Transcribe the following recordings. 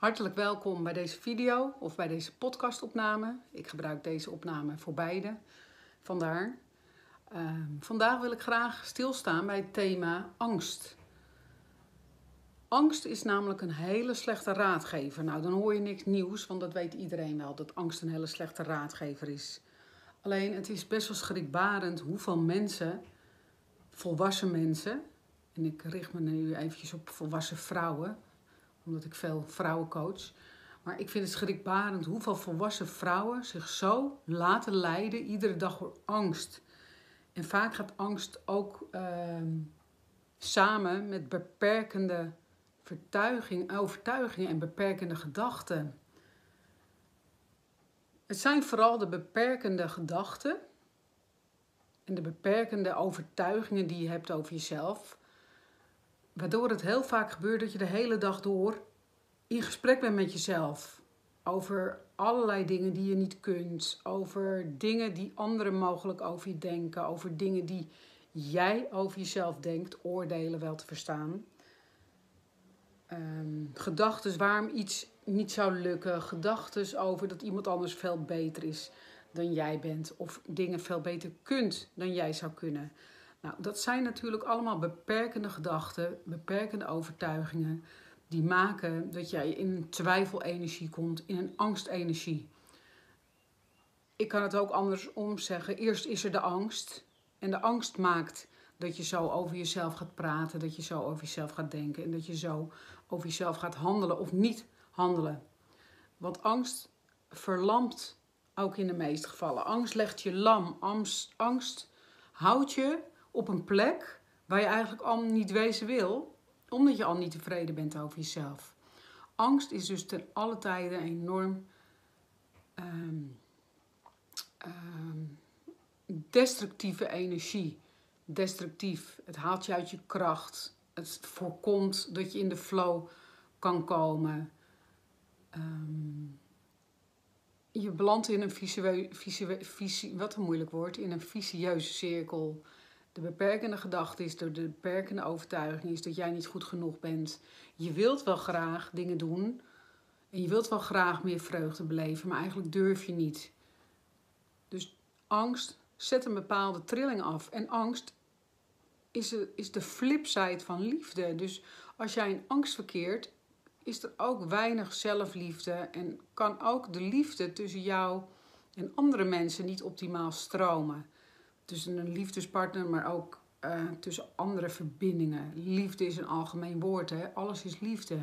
Hartelijk welkom bij deze video of bij deze podcastopname. Ik gebruik deze opname voor beide, vandaar. Ehm, vandaag wil ik graag stilstaan bij het thema angst. Angst is namelijk een hele slechte raadgever. Nou, dan hoor je niks nieuws, want dat weet iedereen wel, dat angst een hele slechte raadgever is. Alleen, het is best wel schrikbarend hoeveel mensen, volwassen mensen, en ik richt me nu eventjes op volwassen vrouwen, omdat ik veel vrouwen coach. Maar ik vind het schrikbarend hoeveel volwassen vrouwen zich zo laten leiden, iedere dag door angst. En vaak gaat angst ook ehm, samen met beperkende vertuiging, overtuigingen en beperkende gedachten. Het zijn vooral de beperkende gedachten en de beperkende overtuigingen die je hebt over jezelf, waardoor het heel vaak gebeurt dat je de hele dag door in gesprek bent met jezelf over allerlei dingen die je niet kunt, over dingen die anderen mogelijk over je denken, over dingen die jij over jezelf denkt, oordelen wel te verstaan. Um, gedachten waarom iets niet zou lukken, gedachten over dat iemand anders veel beter is dan jij bent, of dingen veel beter kunt dan jij zou kunnen. Nou, dat zijn natuurlijk allemaal beperkende gedachten, beperkende overtuigingen, die maken dat jij in twijfelenergie komt, in een angstenergie. Ik kan het ook andersom zeggen. Eerst is er de angst. En de angst maakt dat je zo over jezelf gaat praten, dat je zo over jezelf gaat denken en dat je zo over jezelf gaat handelen of niet handelen. Want angst verlamt ook in de meeste gevallen. Angst legt je lam. Angst, angst houdt je op een plek waar je eigenlijk al niet wezen wil, omdat je al niet tevreden bent over jezelf. Angst is dus ten alle tijde enorm ehm, ehm, destructieve energie. Destructief. Het haalt je uit je kracht. Het voorkomt dat je in de flow kan komen. Um, je belandt in een moeilijk in een vicieuze cirkel. De beperkende gedachte is, de beperkende overtuiging is dat jij niet goed genoeg bent. Je wilt wel graag dingen doen en je wilt wel graag meer vreugde beleven, maar eigenlijk durf je niet. Dus angst zet een bepaalde trilling af. En angst is de, is de flipside van liefde. Dus als jij in angst verkeert, is er ook weinig zelfliefde en kan ook de liefde tussen jou en andere mensen niet optimaal stromen. Tussen een liefdespartner, maar ook uh, tussen andere verbindingen. Liefde is een algemeen woord, hè? alles is liefde.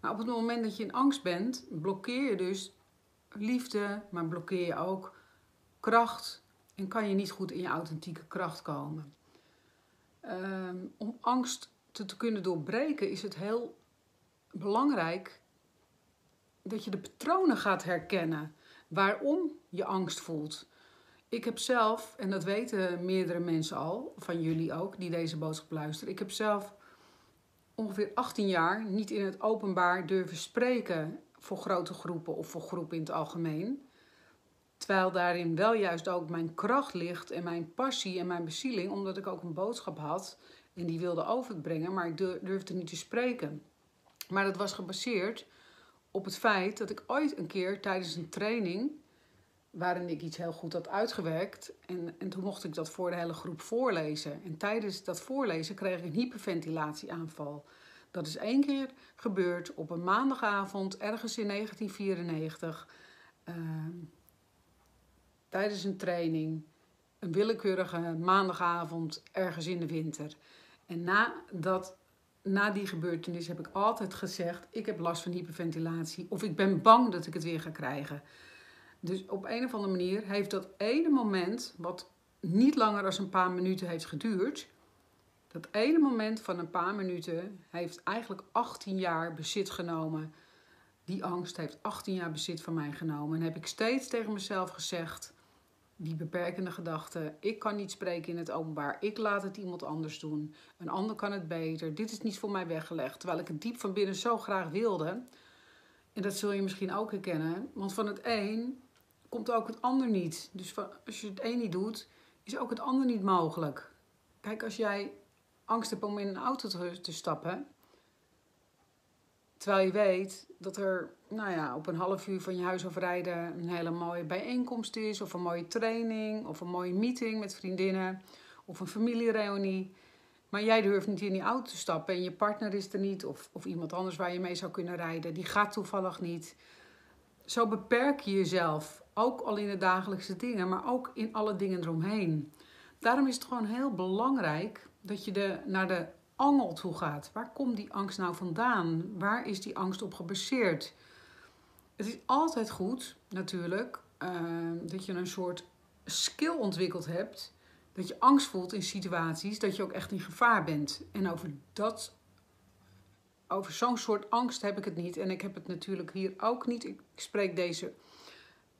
Maar op het moment dat je in angst bent, blokkeer je dus liefde, maar blokkeer je ook kracht en kan je niet goed in je authentieke kracht komen. Um, om angst te kunnen doorbreken is het heel belangrijk dat je de patronen gaat herkennen waarom je angst voelt. Ik heb zelf, en dat weten meerdere mensen al, van jullie ook, die deze boodschap luisteren. Ik heb zelf ongeveer 18 jaar niet in het openbaar durven spreken voor grote groepen of voor groepen in het algemeen. Terwijl daarin wel juist ook mijn kracht ligt en mijn passie en mijn bezieling, omdat ik ook een boodschap had en die wilde overbrengen, maar ik durfde niet te spreken. Maar dat was gebaseerd op het feit dat ik ooit een keer tijdens een training, waarin ik iets heel goed had uitgewerkt, en, en toen mocht ik dat voor de hele groep voorlezen. En tijdens dat voorlezen kreeg ik een hyperventilatieaanval. Dat is één keer gebeurd op een maandagavond, ergens in 1994, ehm, tijdens een training. Een willekeurige maandagavond, ergens in de winter. En na dat na die gebeurtenis heb ik altijd gezegd: ik heb last van hyperventilatie of ik ben bang dat ik het weer ga krijgen. Dus op een of andere manier heeft dat ene moment, wat niet langer dan een paar minuten heeft geduurd, dat ene moment van een paar minuten heeft eigenlijk 18 jaar bezit genomen. Die angst heeft 18 jaar bezit van mij genomen. En heb ik steeds tegen mezelf gezegd: die beperkende gedachte. Ik kan niet spreken in het openbaar. Ik laat het iemand anders doen. Een ander kan het beter. Dit is niet voor mij weggelegd. Terwijl ik het diep van binnen zo graag wilde. En dat zul je misschien ook herkennen. Want van het een komt ook het ander niet. Dus als je het een niet doet, is ook het ander niet mogelijk. Kijk, als jij angst hebt om in een auto te stappen, Terwijl je weet dat er nou ja, op een half uur van je huis afrijden een hele mooie bijeenkomst is, of een mooie training, of een mooie meeting met vriendinnen, of een familiereunie. Maar jij durft niet in die auto te stappen en je partner is er niet, of, of iemand anders waar je mee zou kunnen rijden, die gaat toevallig niet. Zo beperk je jezelf, ook al in de dagelijkse dingen, maar ook in alle dingen eromheen. Daarom is het gewoon heel belangrijk dat je de, naar de angel toe gaat. Waar komt die angst nou vandaan? Waar is die angst op gebaseerd? Het is altijd goed, natuurlijk, uh, dat je een soort skill ontwikkeld hebt. Dat je angst voelt in situaties dat je ook echt in gevaar bent. En over dat, over zo'n soort angst heb ik het niet. En ik heb het natuurlijk hier ook niet. Ik spreek deze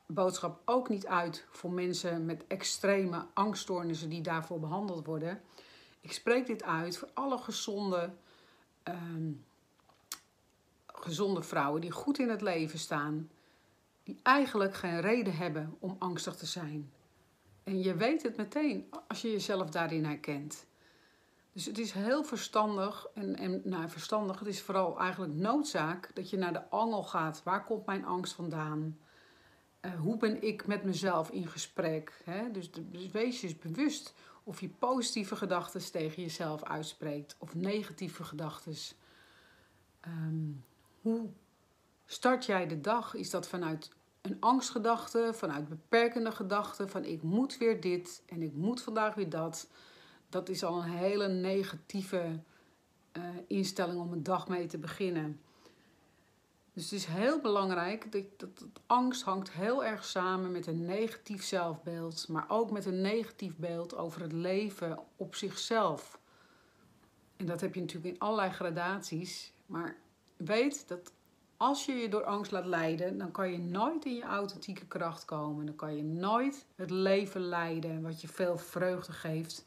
boodschap ook niet uit voor mensen met extreme angststoornissen die daarvoor behandeld worden. Ik spreek dit uit voor alle gezonde, um, gezonde vrouwen die goed in het leven staan, die eigenlijk geen reden hebben om angstig te zijn. En je weet het meteen als je jezelf daarin herkent. Dus het is heel verstandig, en, en nou, verstandig, het is vooral eigenlijk noodzaak dat je naar de angel gaat. Waar komt mijn angst vandaan? Uh, hoe ben ik met mezelf in gesprek? Hè? Dus, dus wees je bewust of je positieve gedachten tegen jezelf uitspreekt of negatieve gedachten. Um, hoe start jij de dag? Is dat vanuit een angstgedachte, vanuit beperkende gedachten, van ik moet weer dit en ik moet vandaag weer dat? Dat is al een hele negatieve uh, instelling om een dag mee te beginnen. Dus het is heel belangrijk dat, dat, angst hangt heel erg samen met een negatief zelfbeeld, maar ook met een negatief beeld over het leven op zichzelf. En dat heb je natuurlijk in allerlei gradaties, maar weet dat als je je door angst laat leiden, dan kan je nooit in je authentieke kracht komen. Dan kan je nooit het leven leiden wat je veel vreugde geeft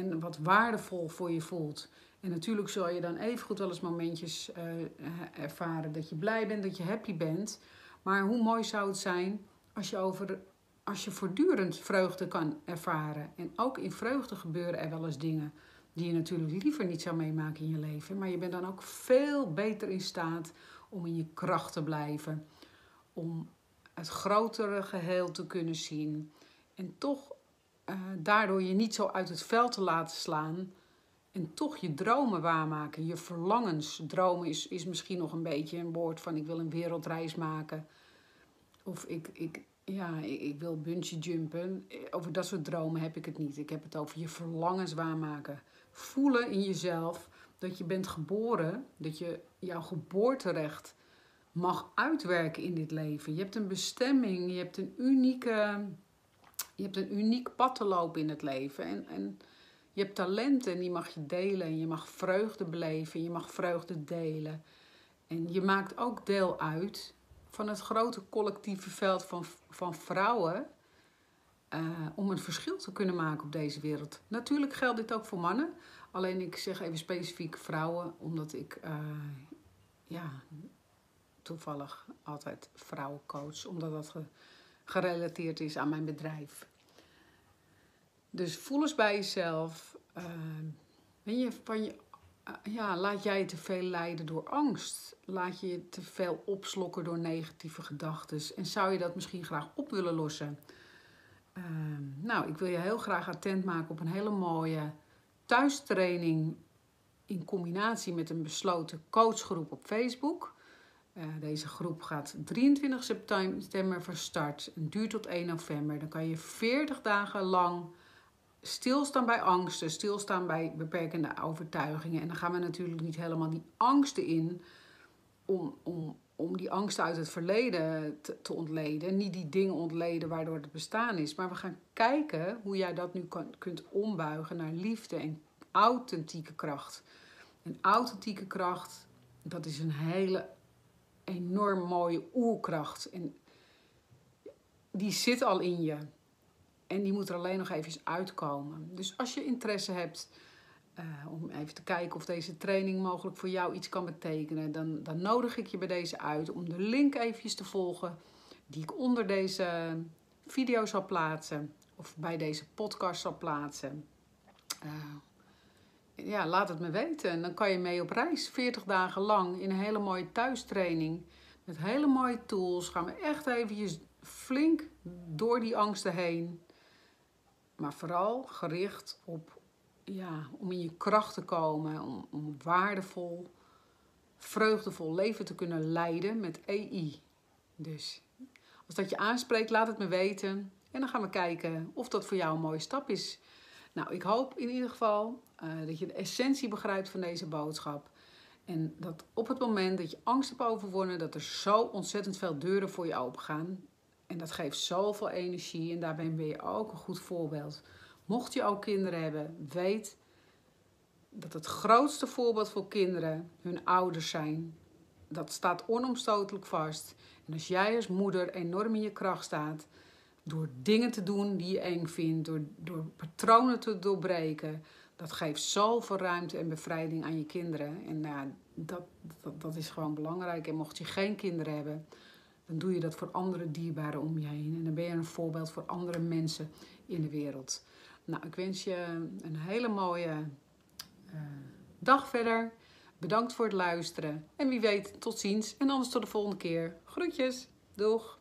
en wat waardevol voor je voelt. En natuurlijk zul je dan even goed wel eens momentjes uh, ervaren dat je blij bent, dat je happy bent. Maar hoe mooi zou het zijn als je, over, als je voortdurend vreugde kan ervaren. En ook in vreugde gebeuren er wel eens dingen die je natuurlijk liever niet zou meemaken in je leven. Maar je bent dan ook veel beter in staat om in je kracht te blijven. Om het grotere geheel te kunnen zien. En toch uh, daardoor je niet zo uit het veld te laten slaan en toch je dromen waarmaken, je verlangens. Dromen is, is misschien nog een beetje een woord van ik wil een wereldreis maken. Of ik, ik, ja, ik, ik wil bungee jumpen. Over dat soort dromen heb ik het niet. Ik heb het over je verlangens waarmaken. Voelen in jezelf dat je bent geboren, dat je jouw geboorterecht mag uitwerken in dit leven. Je hebt een bestemming, je hebt een unieke, je hebt een uniek pad te lopen in het leven. En, en je hebt talenten en die mag je delen. En je mag vreugde beleven. En je mag vreugde delen. En je maakt ook deel uit van het grote collectieve veld van, van vrouwen. Uh, om een verschil te kunnen maken op deze wereld. Natuurlijk geldt dit ook voor mannen. Alleen ik zeg even specifiek vrouwen, omdat ik uh, ja, toevallig altijd vrouwen coach. Omdat dat gerelateerd is aan mijn bedrijf. Dus voel eens bij jezelf. Uh, je, van je, uh, ja, laat jij je te veel leiden door angst? Laat je je te veel opslokken door negatieve gedachten? En zou je dat misschien graag op willen lossen? Uh, nou, ik wil je heel graag attent maken op een hele mooie thuistraining in combinatie met een besloten coachgroep op Facebook. Uh, deze groep gaat 23 september van start en duurt tot 1 november. Dan kan je 40 dagen lang stilstaan bij angsten, stilstaan bij beperkende overtuigingen. En dan gaan we natuurlijk niet helemaal die angsten in om, om, om die angsten uit het verleden te, te ontleden. Niet die dingen ontleden waardoor het bestaan is. Maar we gaan kijken hoe jij dat nu kan, kunt ombuigen naar liefde en authentieke kracht. En authentieke kracht, dat is een hele enorm mooie oerkracht. En die zit al in je. En die moet er alleen nog even uitkomen. Dus als je interesse hebt uh, om even te kijken of deze training mogelijk voor jou iets kan betekenen, dan, dan nodig ik je bij deze uit om de link eventjes te volgen die ik onder deze video zal plaatsen of bij deze podcast zal plaatsen. Uh, ja, laat het me weten. En dan kan je mee op reis, 40 dagen lang, in een hele mooie thuistraining. Met hele mooie tools. Gaan we echt eventjes flink door die angsten heen. Maar vooral gericht op, ja, om in je kracht te komen. Om, om waardevol, vreugdevol leven te kunnen leiden met EI. Dus als dat je aanspreekt, laat het me weten. En dan gaan we kijken of dat voor jou een mooie stap is. Nou, ik hoop in ieder geval uh, dat je de essentie begrijpt van deze boodschap. En dat op het moment dat je angst hebt overwonnen, dat er zo ontzettend veel deuren voor je open gaan. En dat geeft zoveel energie en daarbij ben je ook een goed voorbeeld. Mocht je ook kinderen hebben, weet dat het grootste voorbeeld voor kinderen hun ouders zijn. Dat staat onomstotelijk vast. En als jij als moeder enorm in je kracht staat, door dingen te doen die je eng vindt, door, door patronen te doorbreken, dat geeft zoveel ruimte en bevrijding aan je kinderen. En nou, dat, dat, dat is gewoon belangrijk. En mocht je geen kinderen hebben, dan doe je dat voor andere dierbaren om je heen. En dan ben je een voorbeeld voor andere mensen in de wereld. Nou, ik wens je een hele mooie uh, dag verder. Bedankt voor het luisteren. En wie weet, tot ziens. En anders tot de volgende keer. Groetjes. Doeg.